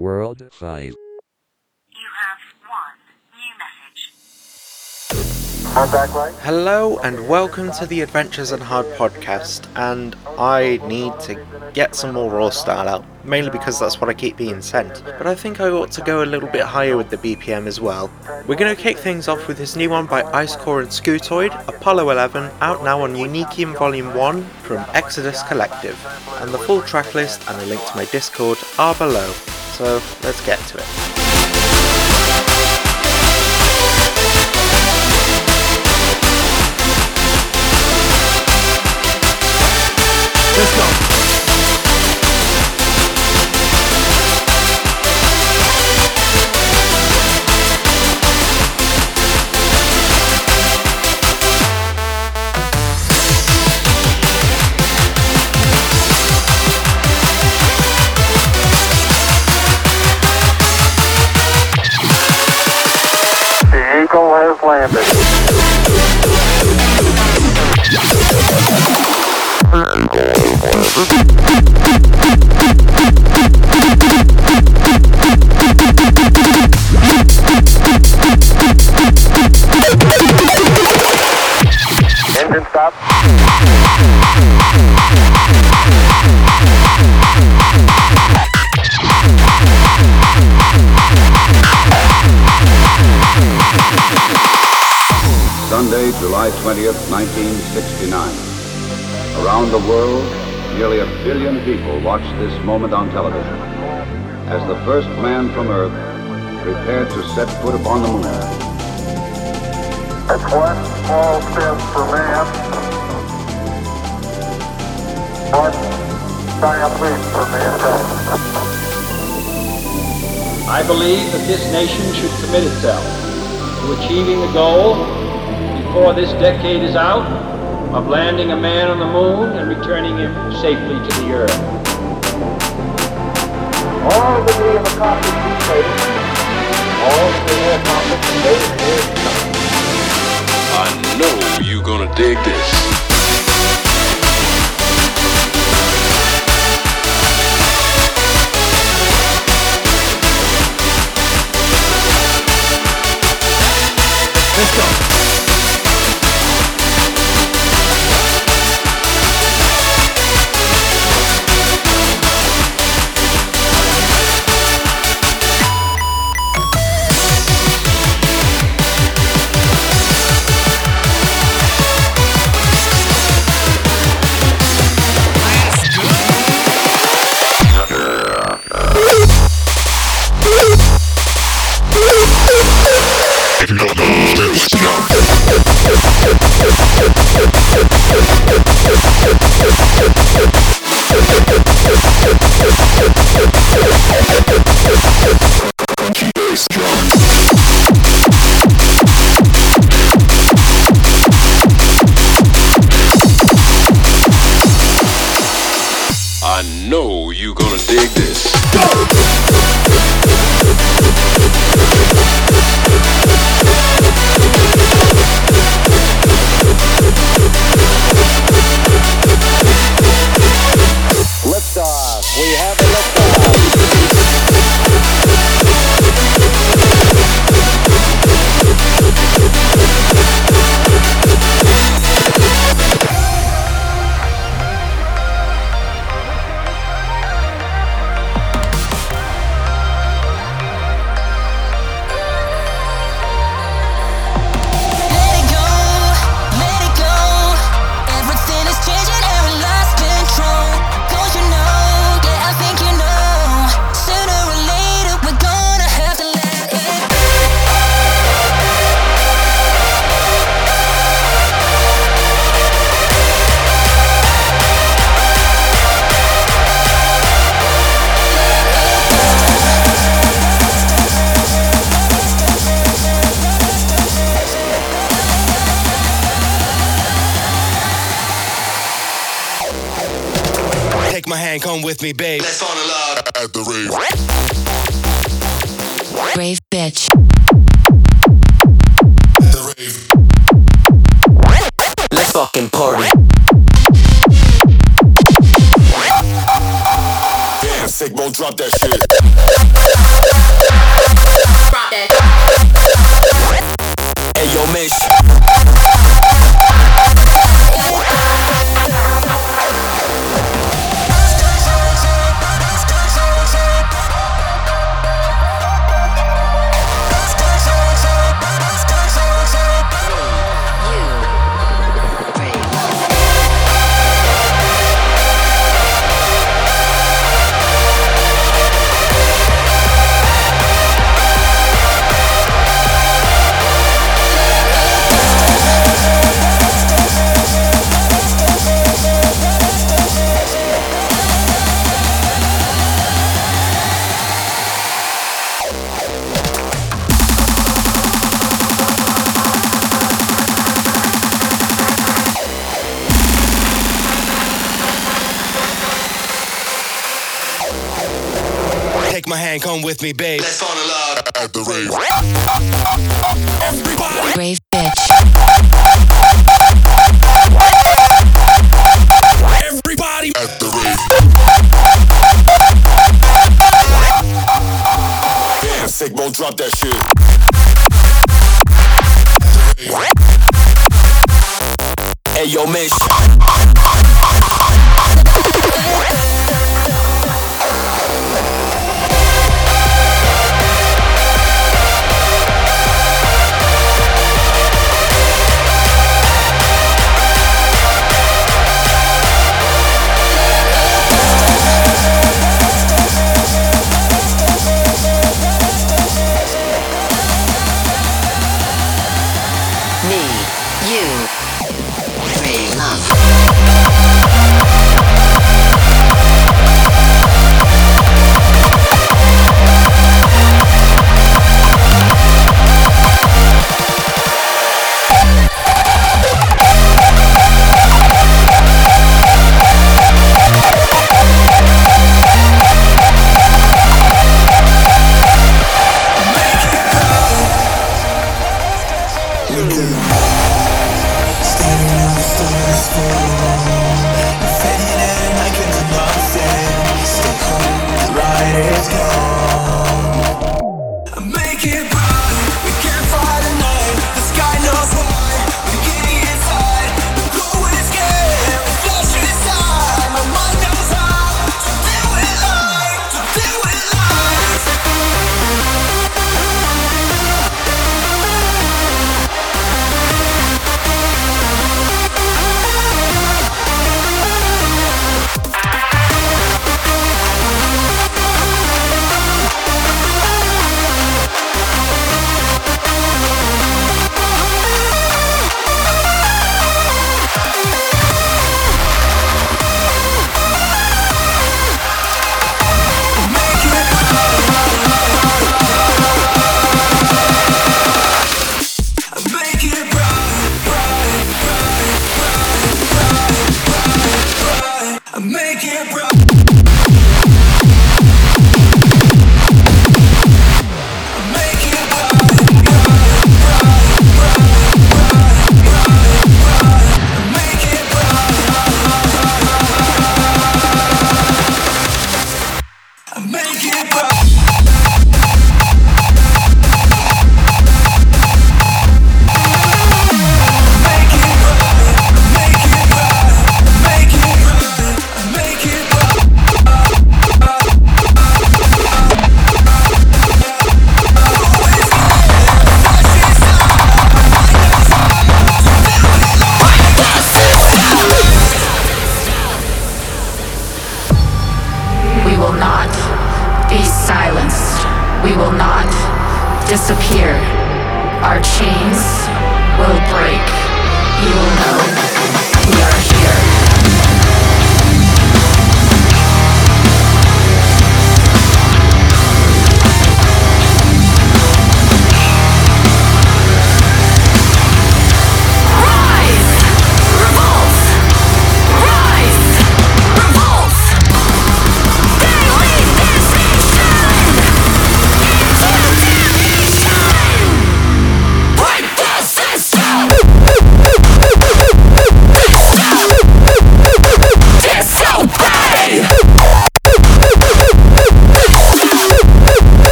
Adventures in Hard World 5. You have one new message. Contact light. Hello and welcome to the Adventures in Hard podcast. And I need to get some more raw style out, mainly because that's what I keep being sent. But I think I ought to go a little bit higher with the BPM as well. We're going to kick things off with this new one by Icecore and Scutoid, Apollo 11, out now on Unikium Volume 1 from XODUS Collective. And the full track list and a link to my Discord are below. So let's get to it. The world, nearly a billion people watched this moment on television as the first man from Earth prepared to set foot upon the moon. That's one small step for man. One giant leap for mankind. I believe that this nation should commit itself to achieving the goal before this decade is out of landing a man on the moon and returning him safely to the earth. All that we have accomplished in all that we have accomplished is. I know you're gonna dig this. With me, babe. Let's fall in love at the rave. Everybody. Brave bitch. Everybody at the rave. Damn, sick, won't drop that shit. Hey yo, Mish.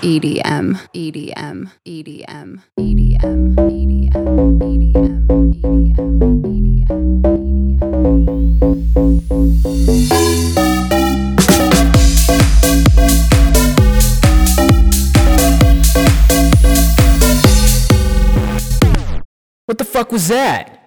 Fuck is E EDM? EDM, EDM, EDM, EDM, EDM, EDM, EDM, What the fuck was that?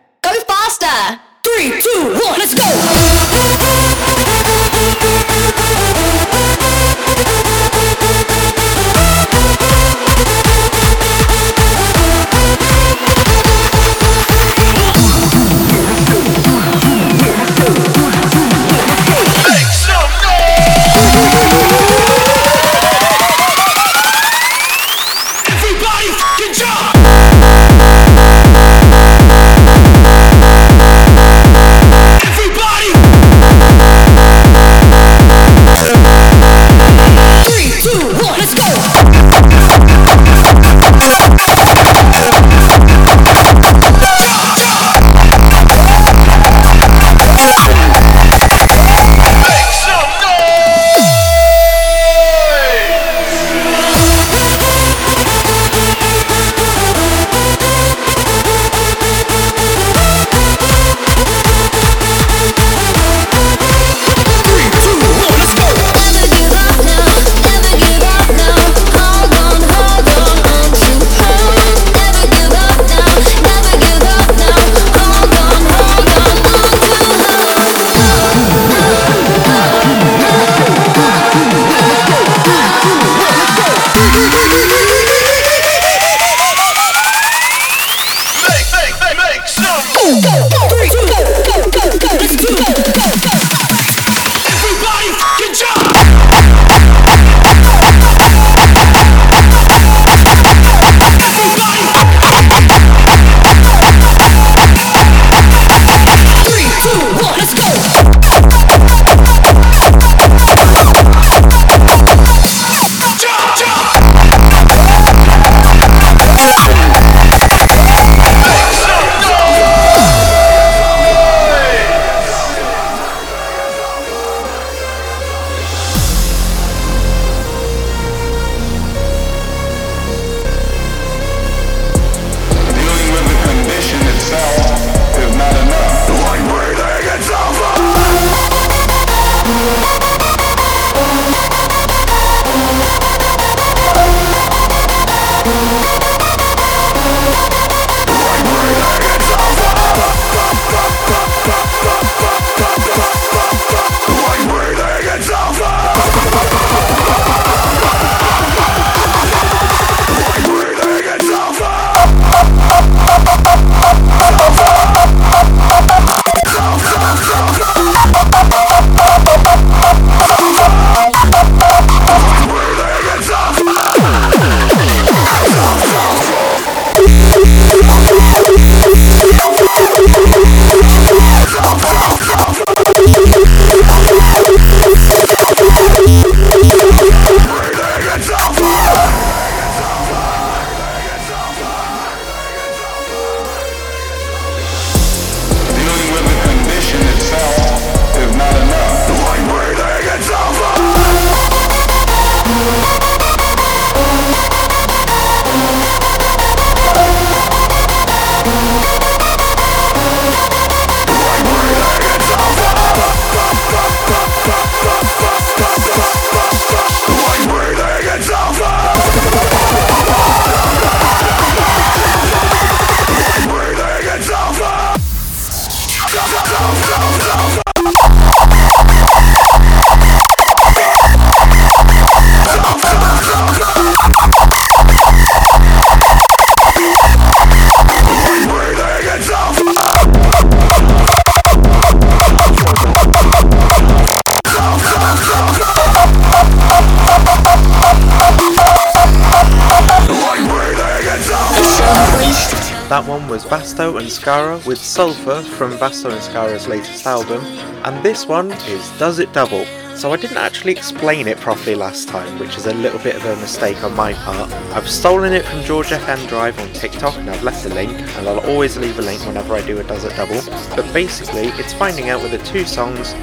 with Sulphur from Vasto and Scarra's latest album, and this one is Does It Double? So I didn't actually explain it properly last time, which is a little bit of a mistake on my part. I've stolen it from George FM Drive on TikTok and I've left a link, and I'll always leave a link whenever I do a Does It Double. But basically, it's finding out whether two songs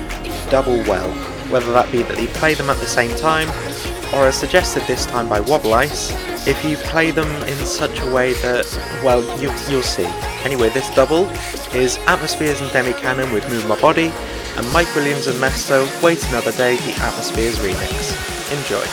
double well, whether that be that you play them at the same time, or as suggested this time by Wobbleice, if you play them in such a way that, well, you, you'll see. Anyway, this double is Atmozfears and Demi Kanon with Move My Body, and Mike Williams and Mesto, Wait Another Day, the Atmozfears remix. Enjoy.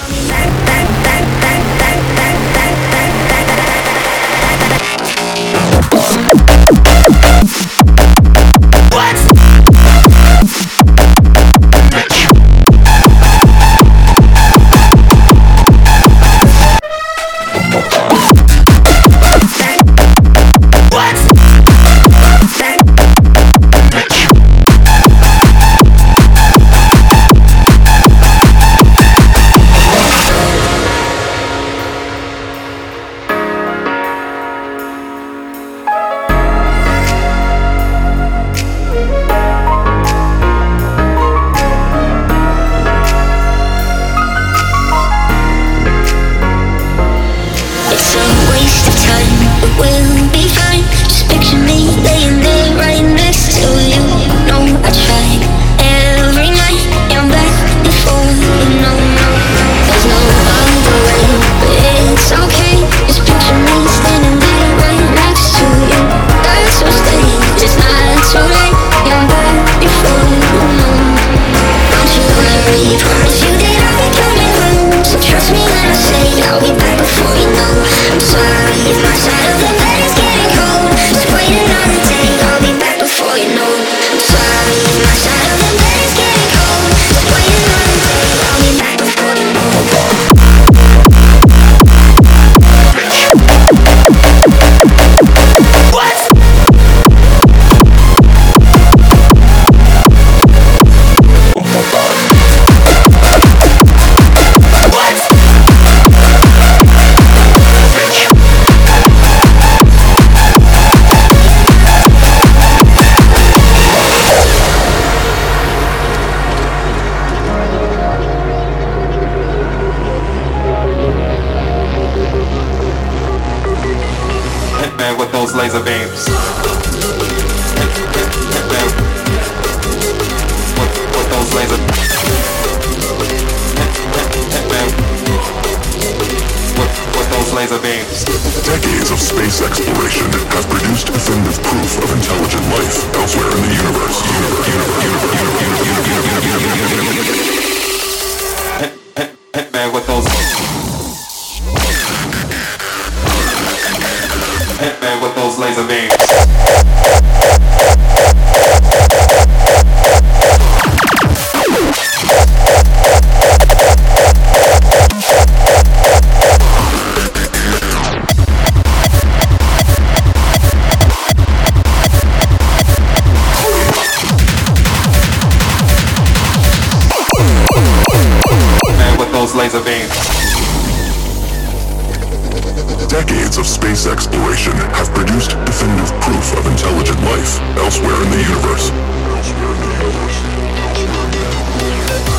have produced definitive proof of intelligent life elsewhere in the universe.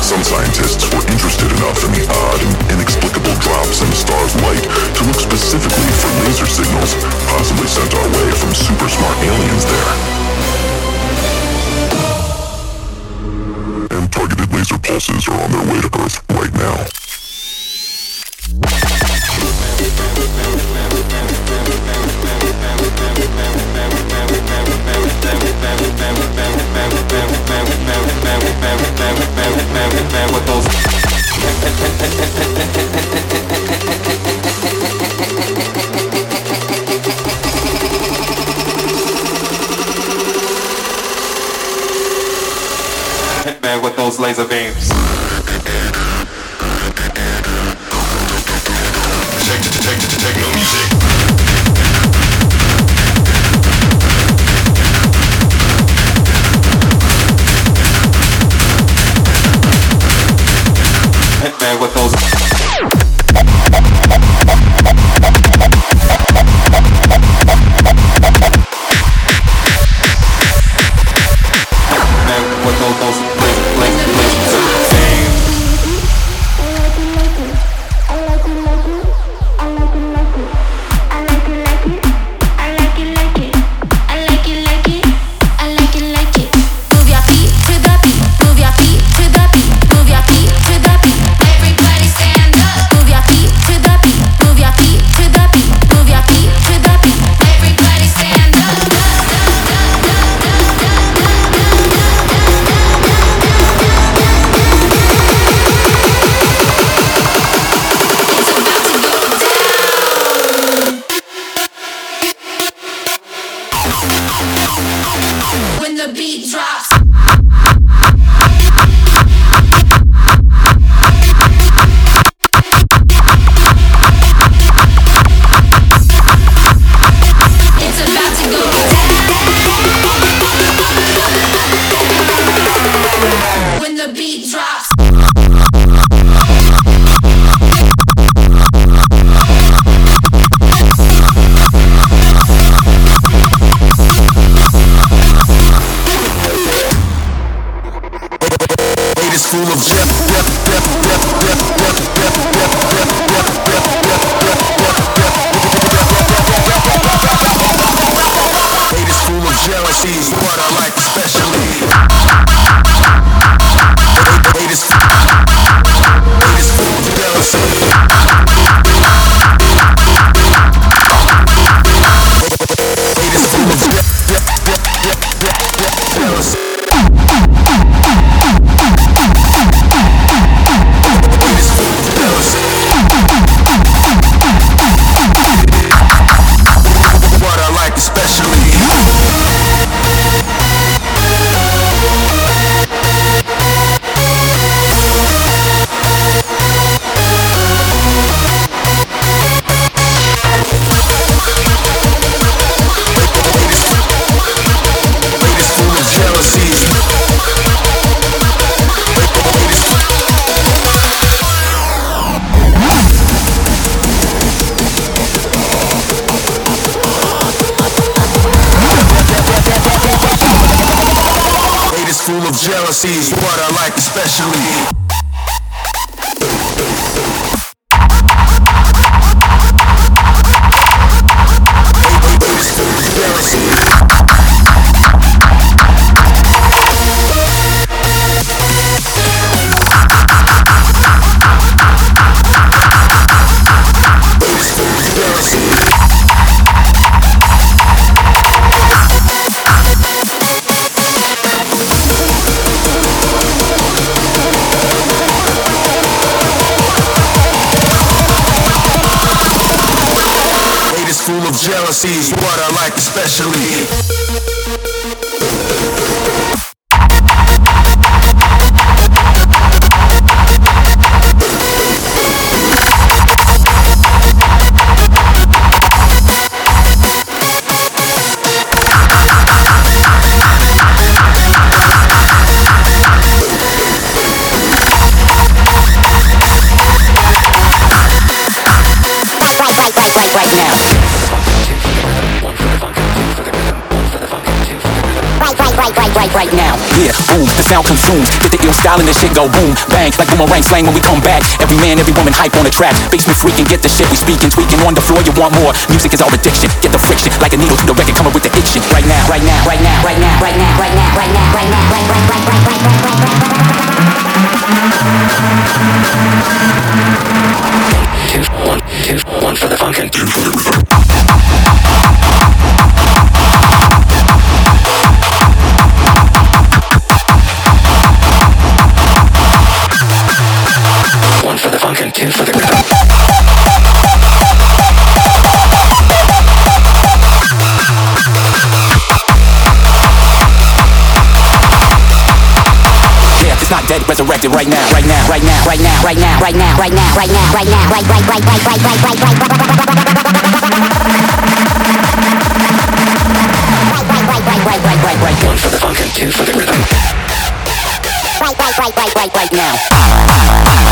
Some scientists were interested enough in the odd and inexplicable drops in the star's light to look specifically for laser signals possibly sent our way from super smart aliens there. And targeted laser pulses are on their way to Earth right now. hitman with those. Hitman with those laser beams. Take, take, take, take, take. And this shit go boom, bang, like boomerang slang when we come back. Every man, every woman hype on the track. Basement freaking, get the shit we speaking, tweaking on the floor. You want more? Music is our addiction. Get the friction, like a needle to the record, coming with the diction. Right now, right now, right now, right now, right now, right now, right now, right now, right, now, right, now, right, right, right, right, right, right, Two, one, two, one for the funk and two for the rhythm. Dead, resurrected right now, right now, right now, right now, right now, right now, right now, right now, right now, right, right, right, right, right, right, right, right, right, right, right, right, right. One for the funk and two for the rhythm. Right, right, right, right, right, right now.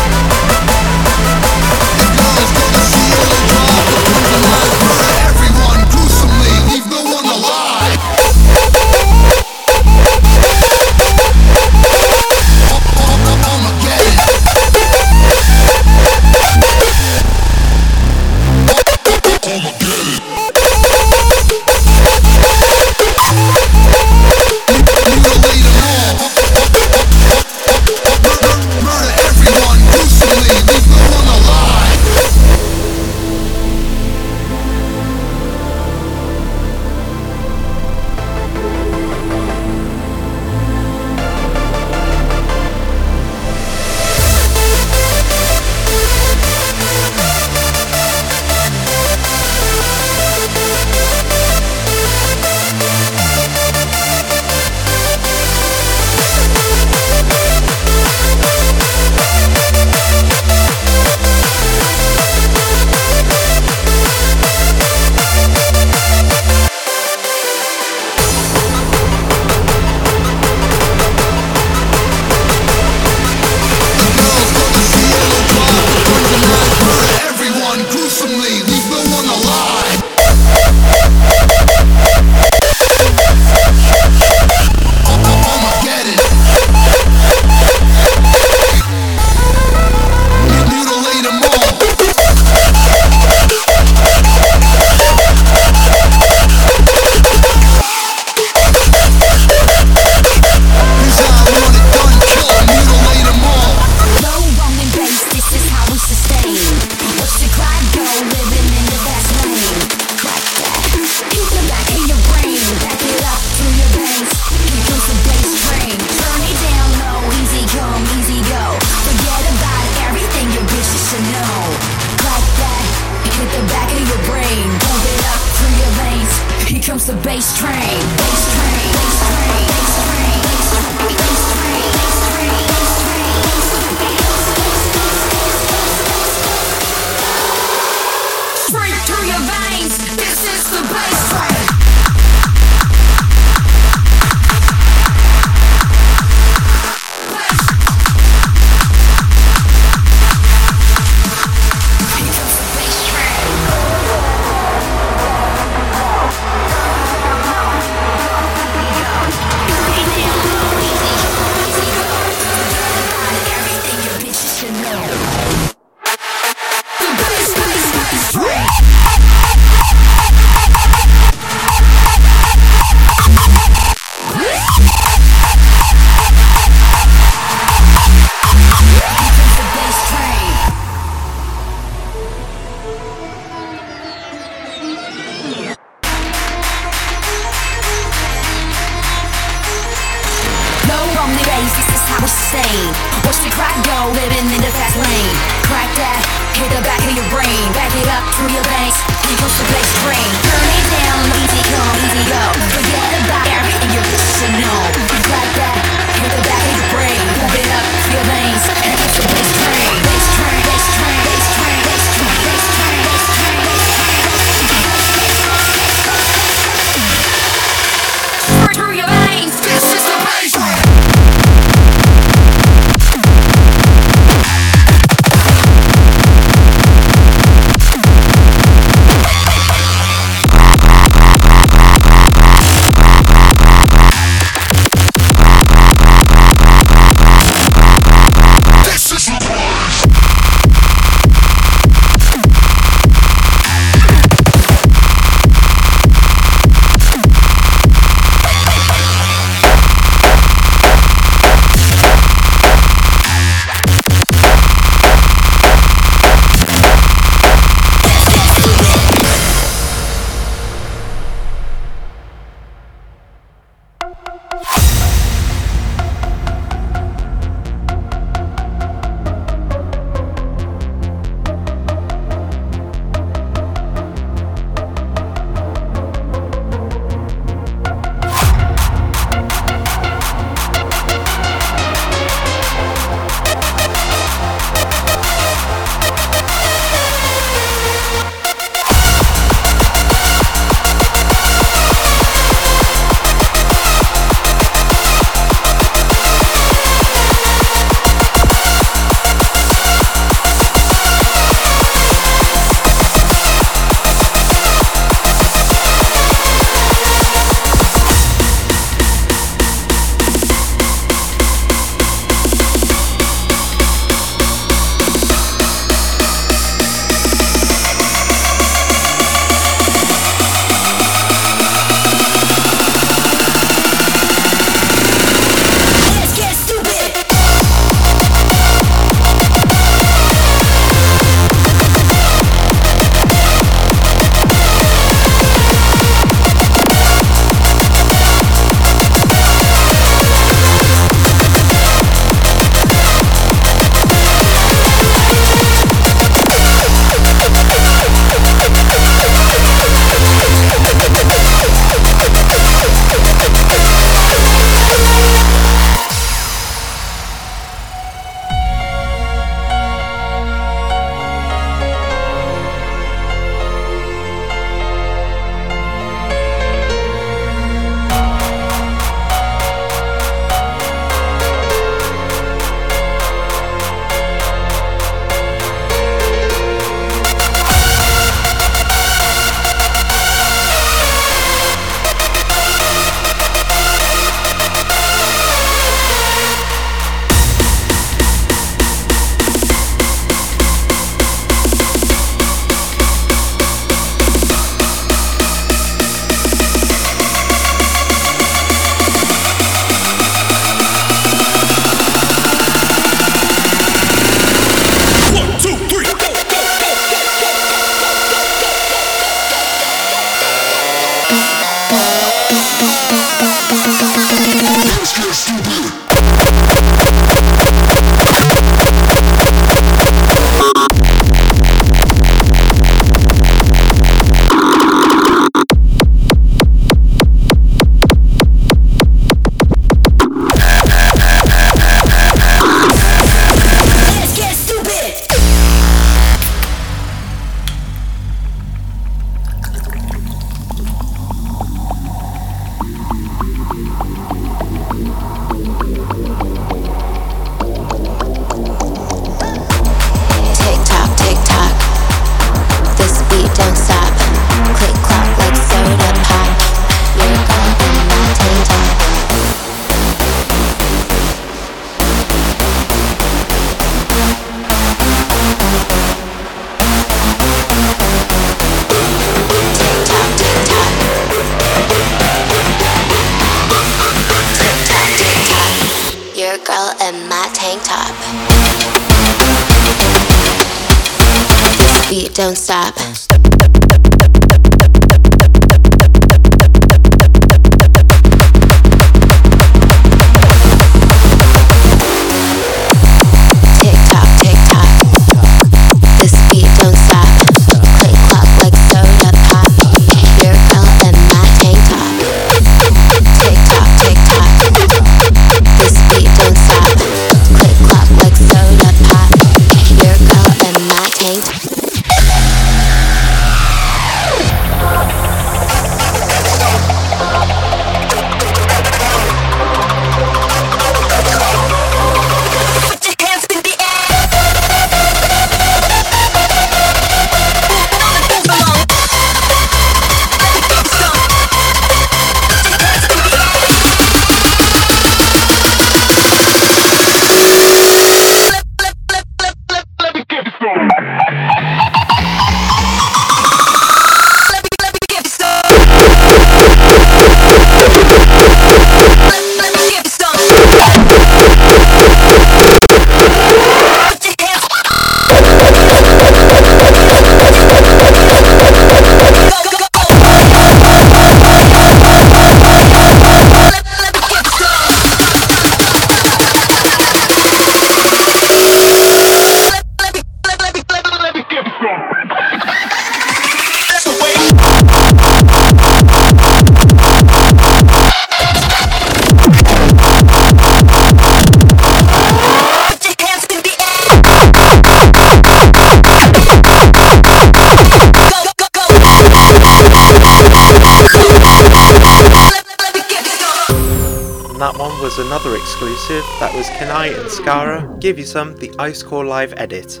Exclusive. That was Kenai and Scarra. Give you some, the Icecore Live edit.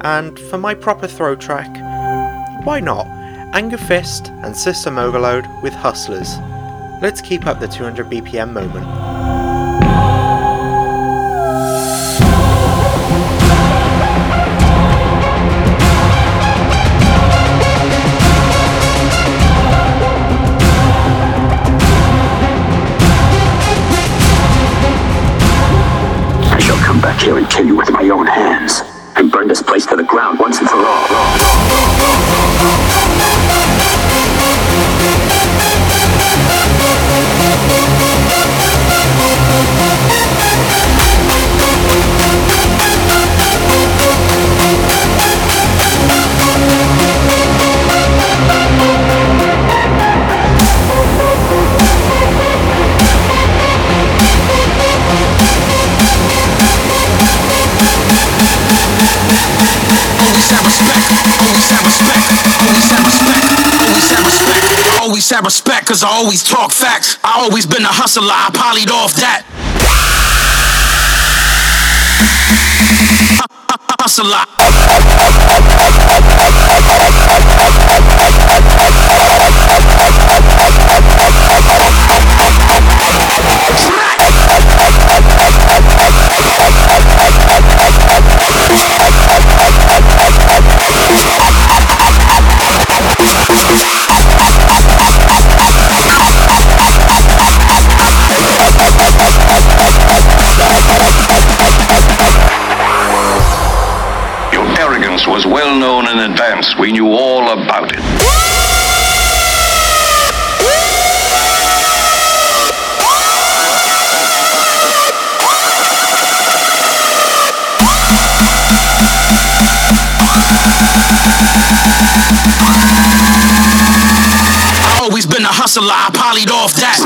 And for my proper throw track, why not? Angerfist and System Overload with Hustlers. Let's keep up the 200 BPM moment. Always have respect, always have respect, always have respect, always have respect. Always have respect, cause I always talk facts. I always been a hustler, I polyed off that. Hustler. Your arrogance was well known in advance. We knew all about it. Always been a hustler, I polyed off that.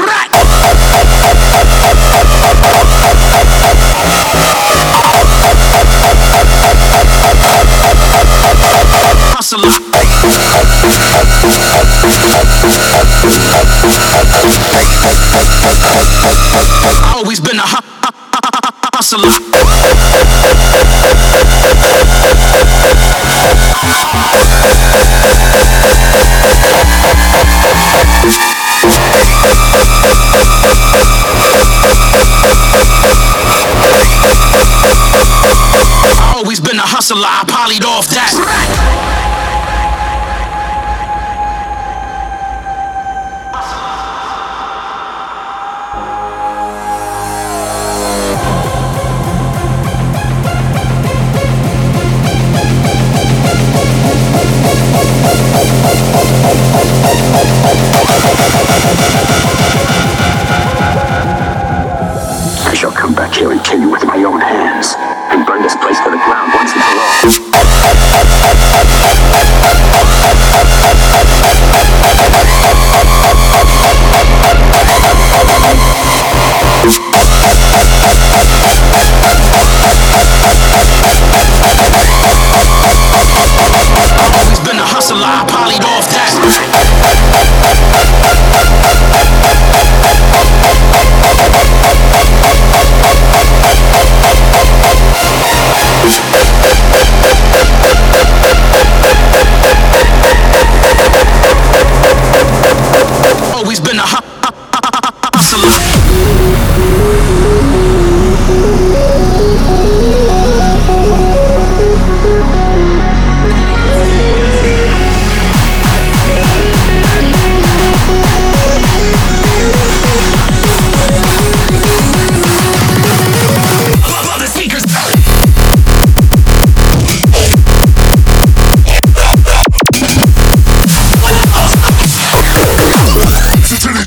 Hustler. I always been a hu- hu- hu- hustler. Always been a hustler, I polyed off that.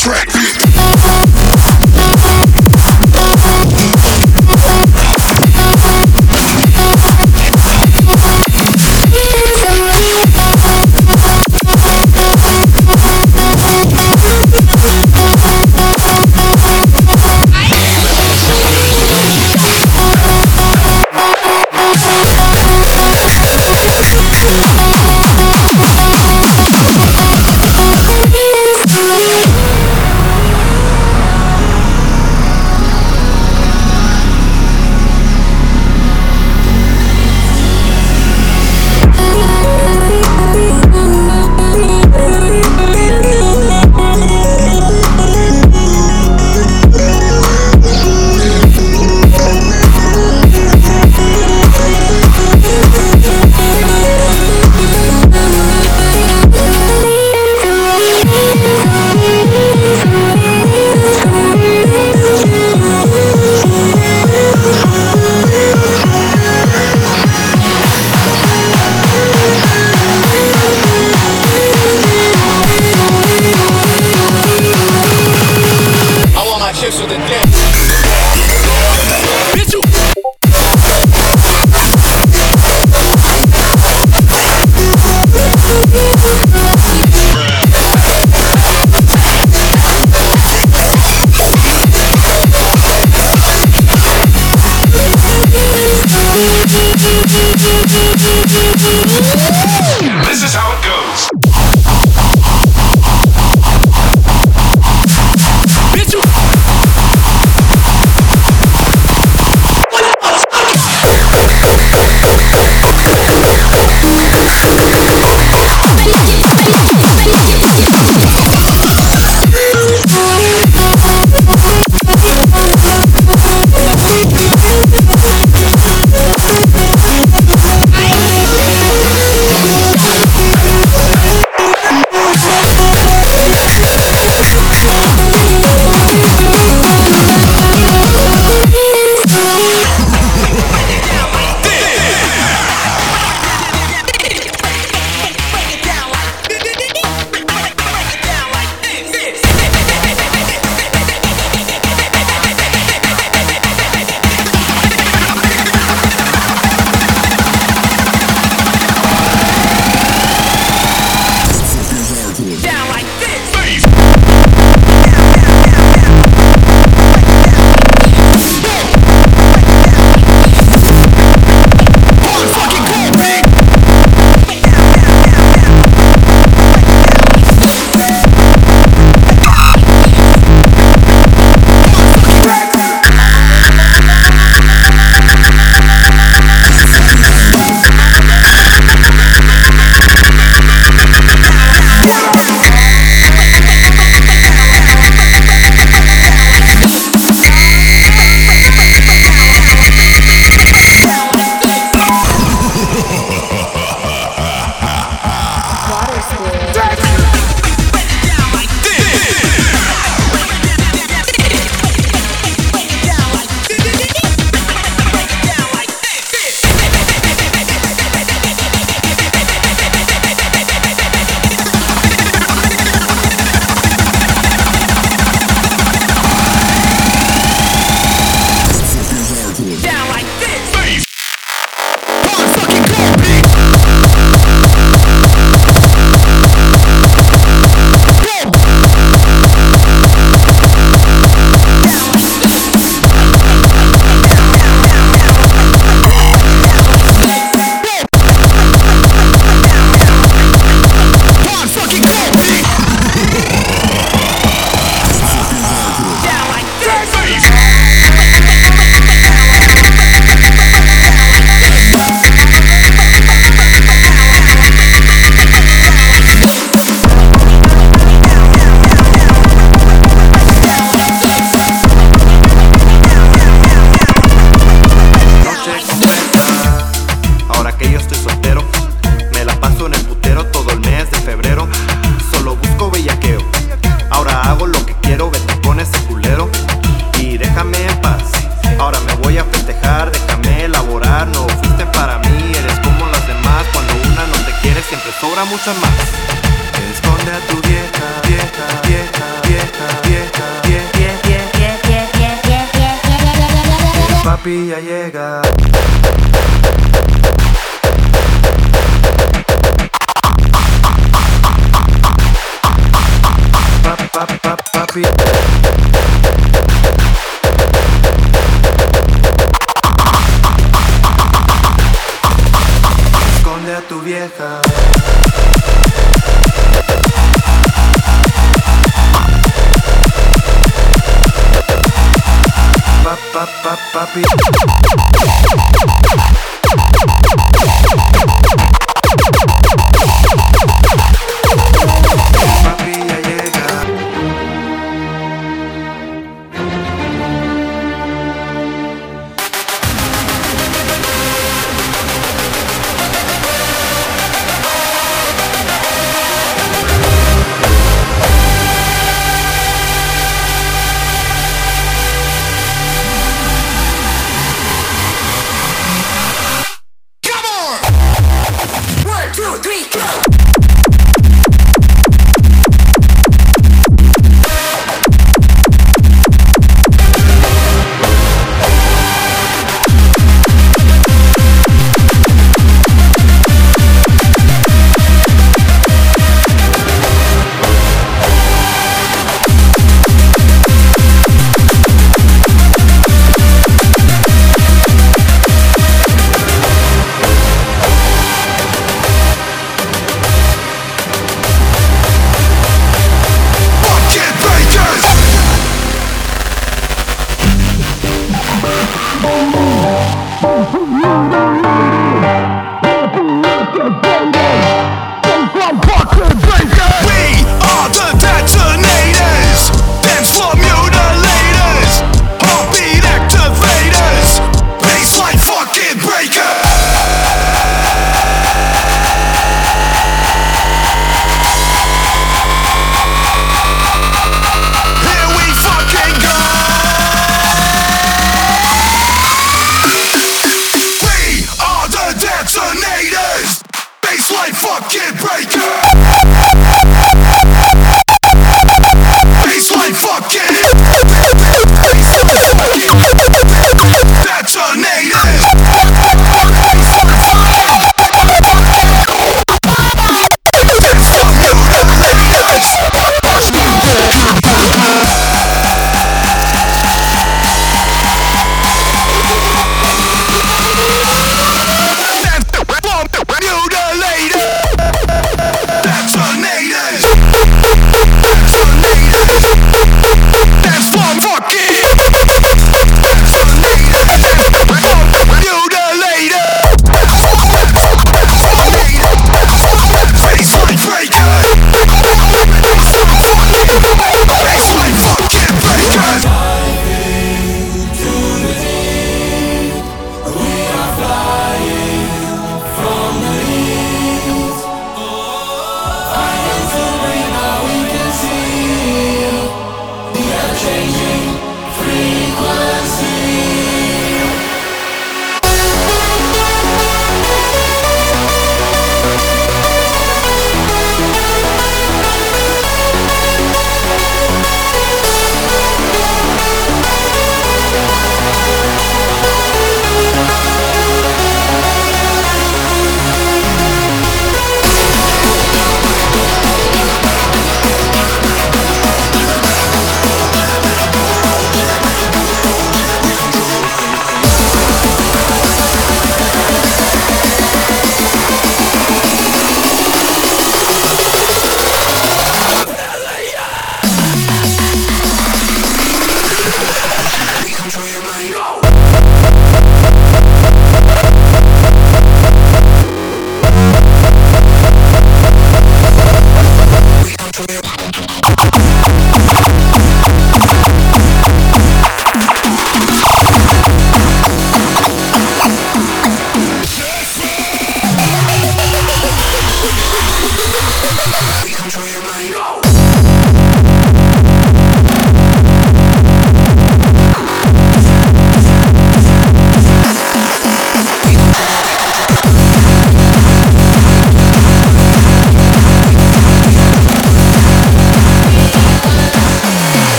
Track,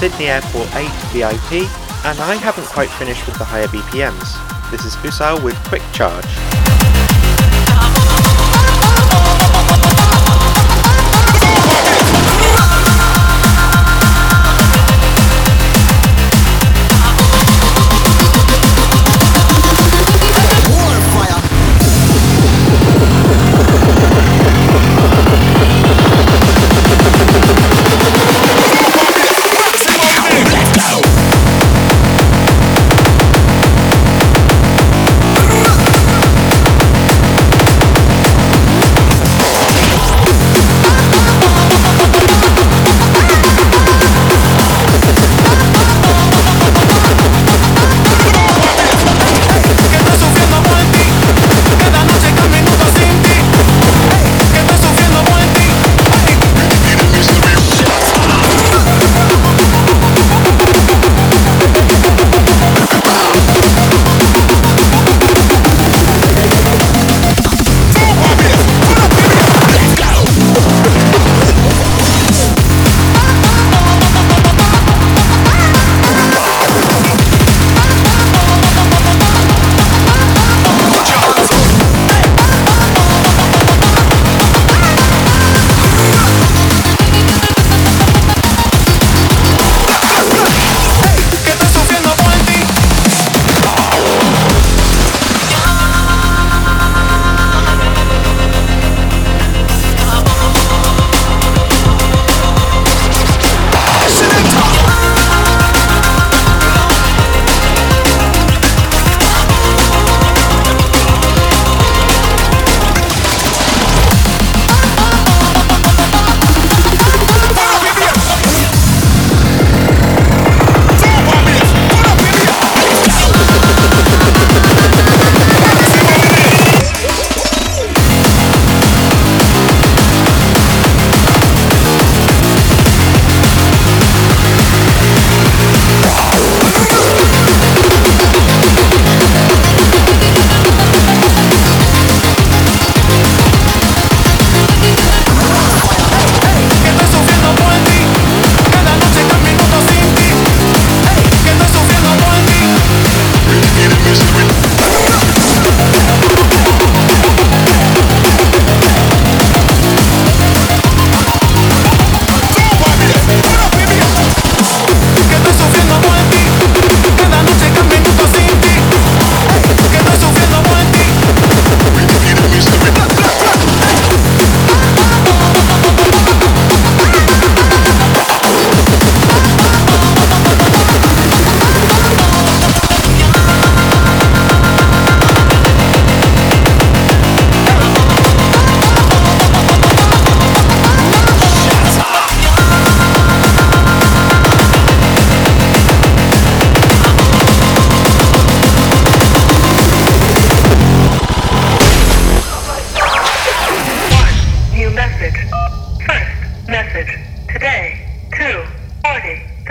Sydney Airport 8 VIP, and I haven't quite finished with the higher BPMs. This is Usao with Quick Charge.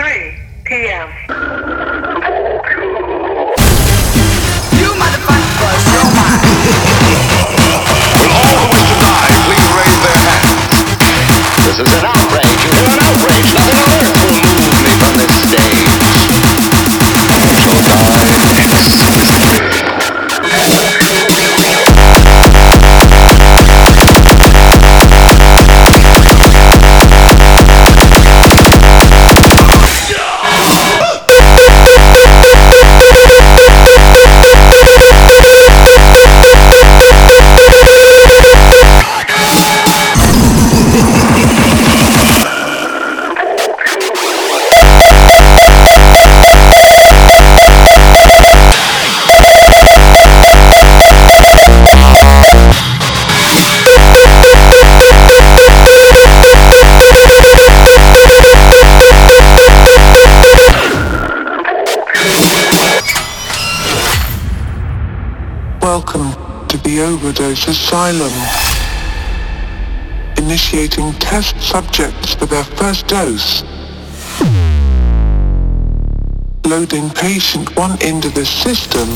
3 p.m. You motherfuckers, you're mine. Will all the die please raise their hands? This is an outrage. An outrage. Island, initiating test subjects for their first dose. Loading patient 1 into the system,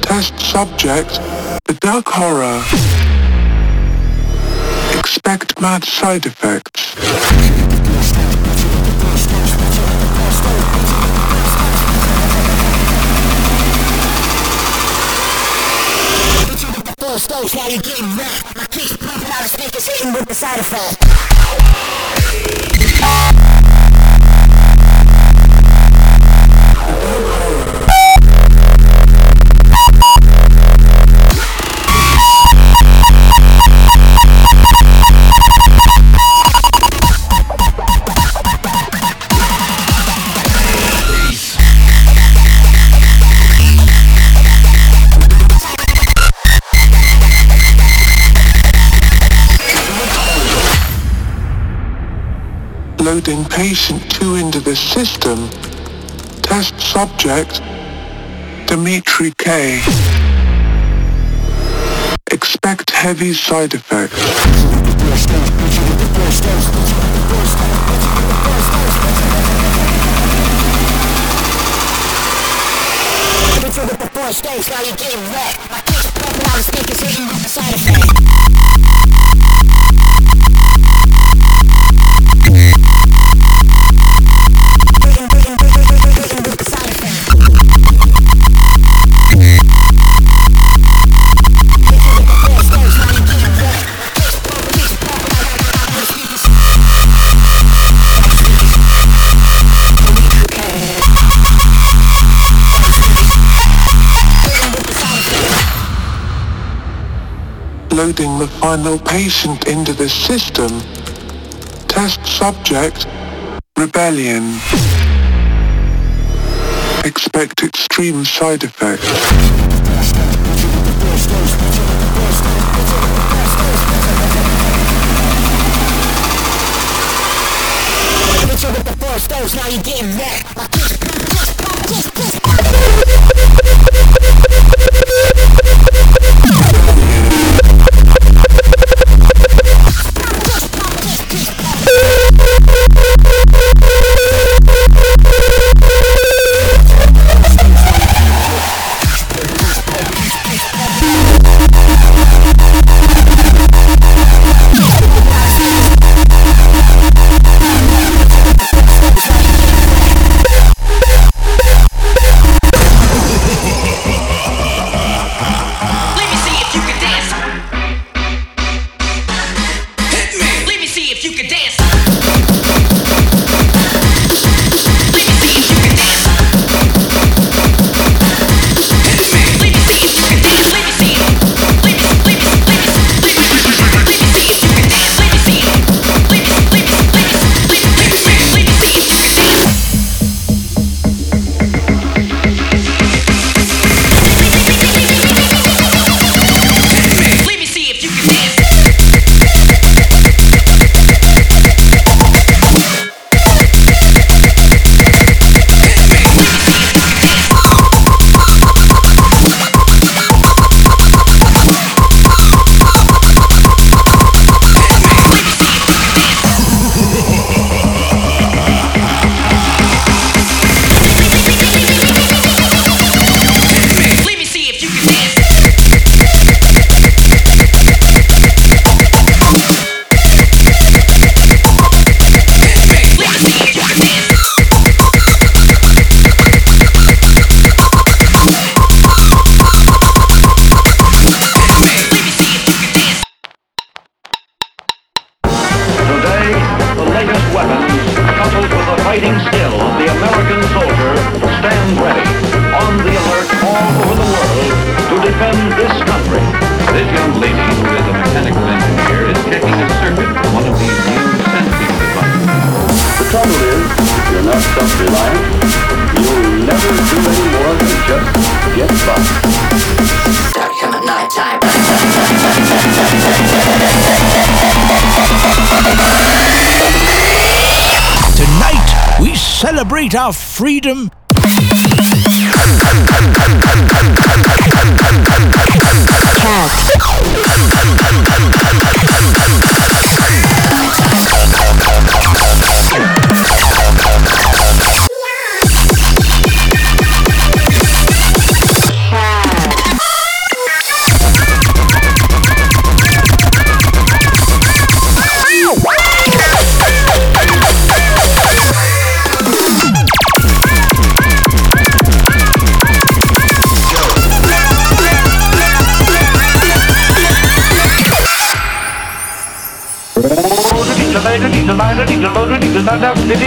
test subject, the dark horror. Expect mad side effects big rap. My kicks pumping, out of speakers hitting with the side effect. patient 2 into the system, test subject, Dimitri K. Expect heavy side effects. final patient into the system. Test subject, Rebelion. Expect extreme side effects. now you're getting. He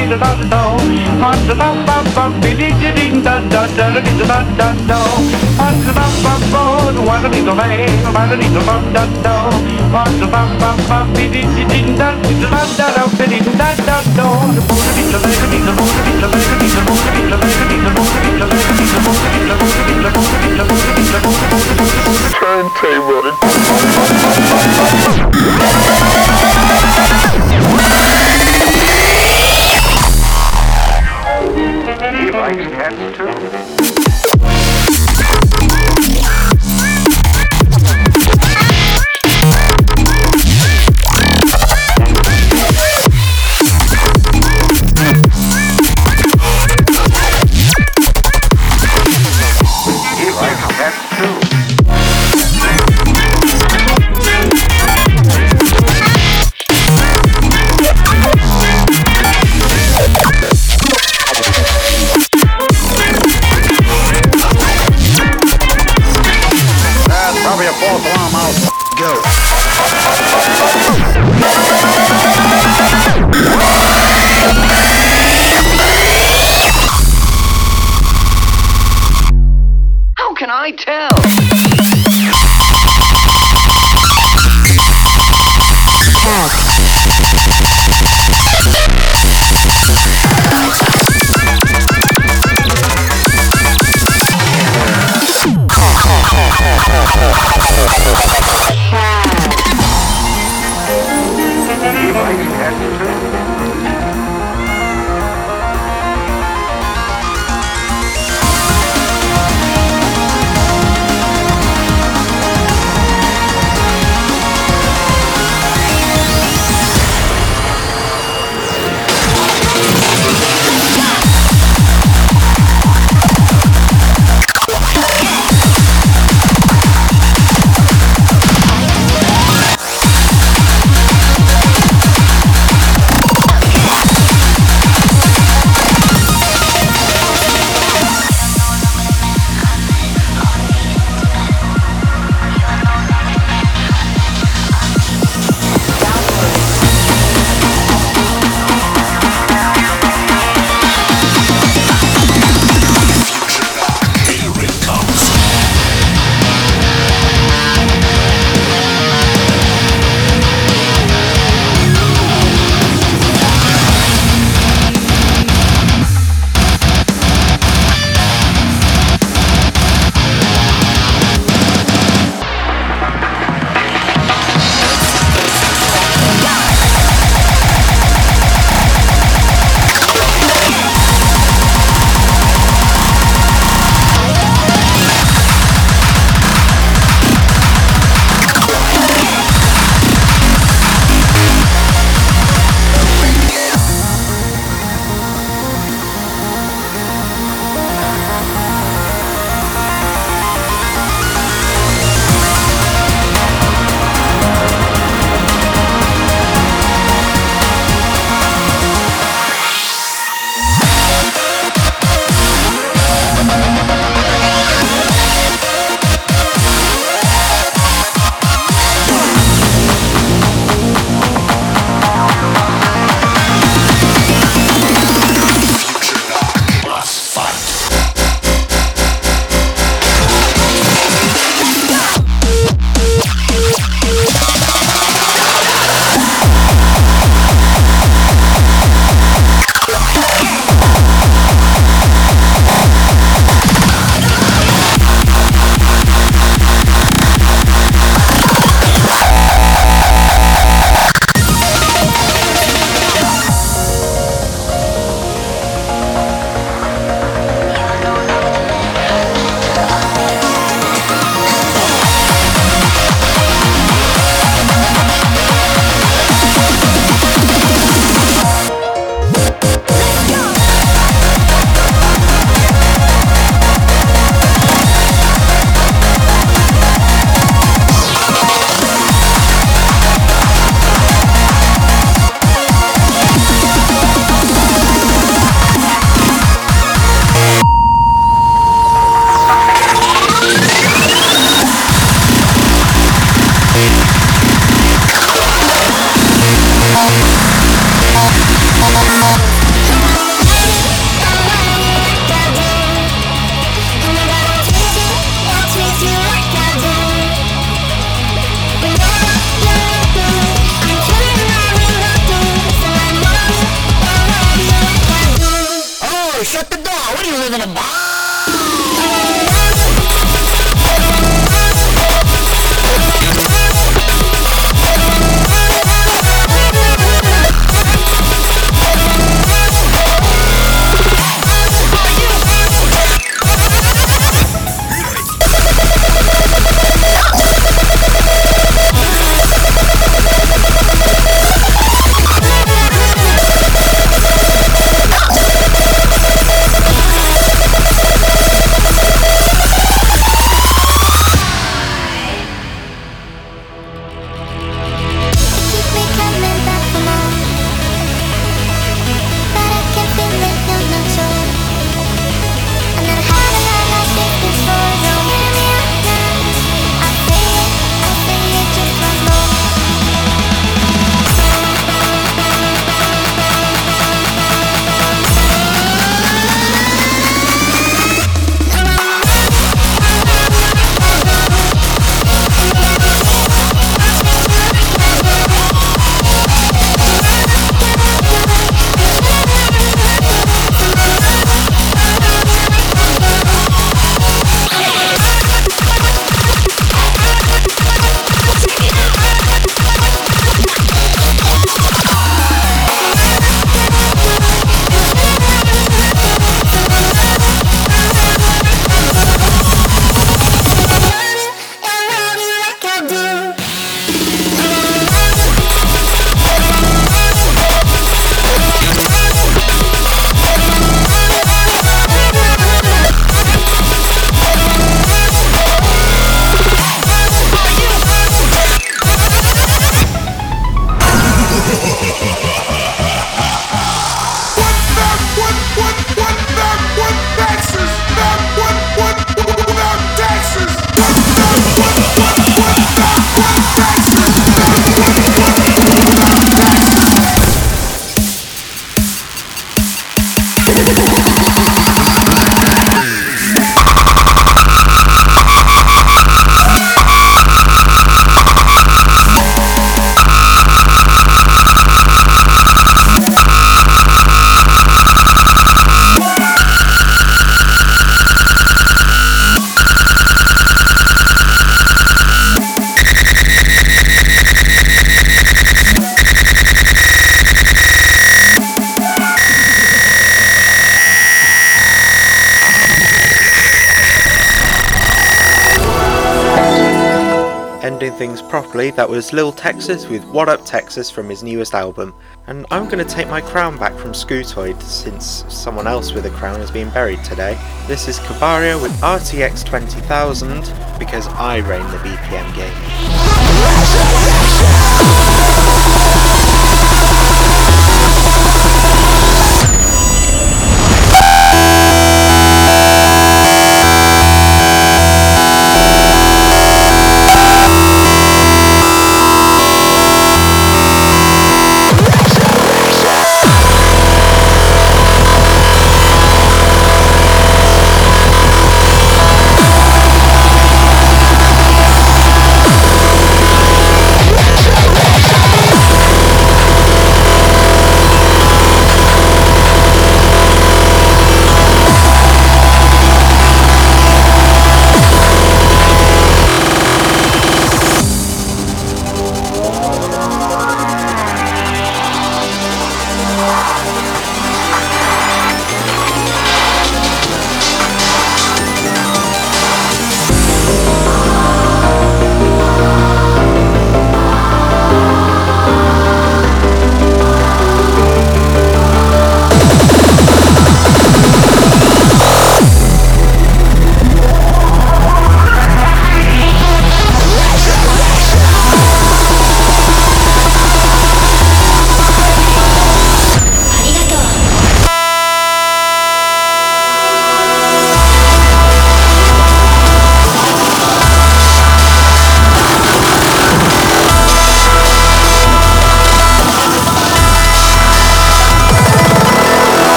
that was Lil Texas with What Up Texas from his newest album. And I'm going to take my crown back from Scutoid since someone else with a crown has been buried today. This is Kabaria with RTX 20000 because I reign the BPM game.